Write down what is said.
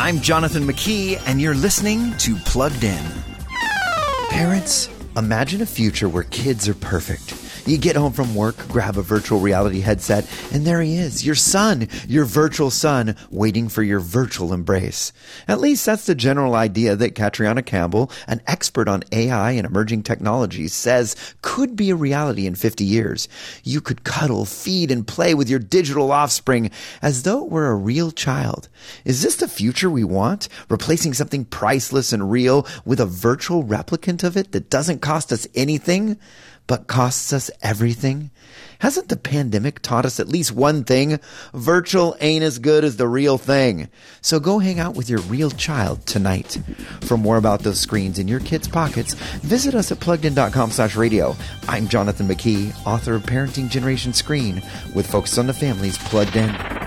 I'm Jonathan McKee, and you're listening to Plugged In. Parents, imagine a future where kids are perfect. You get home from work, grab a virtual reality headset, and there he is, your son, your virtual son, waiting for your virtual embrace. At least that's the general idea that Catriona Campbell, an expert on AI and emerging technologies, says could be a reality in 50 years. You could cuddle, feed, and play with your digital offspring as though it were a real child. Is this the future we want? Replacing something priceless and real with a virtual replicant of it that doesn't cost us anything? But costs us everything? Hasn't the pandemic taught us at least one thing? Virtual ain't as good as the real thing. So go hang out with your real child tonight. For more about those screens in your kids' pockets, visit us at pluggedin.com slash radio. I'm Jonathan McKee, author of Parenting Generation Screen, with Focus on the Families Plugged In.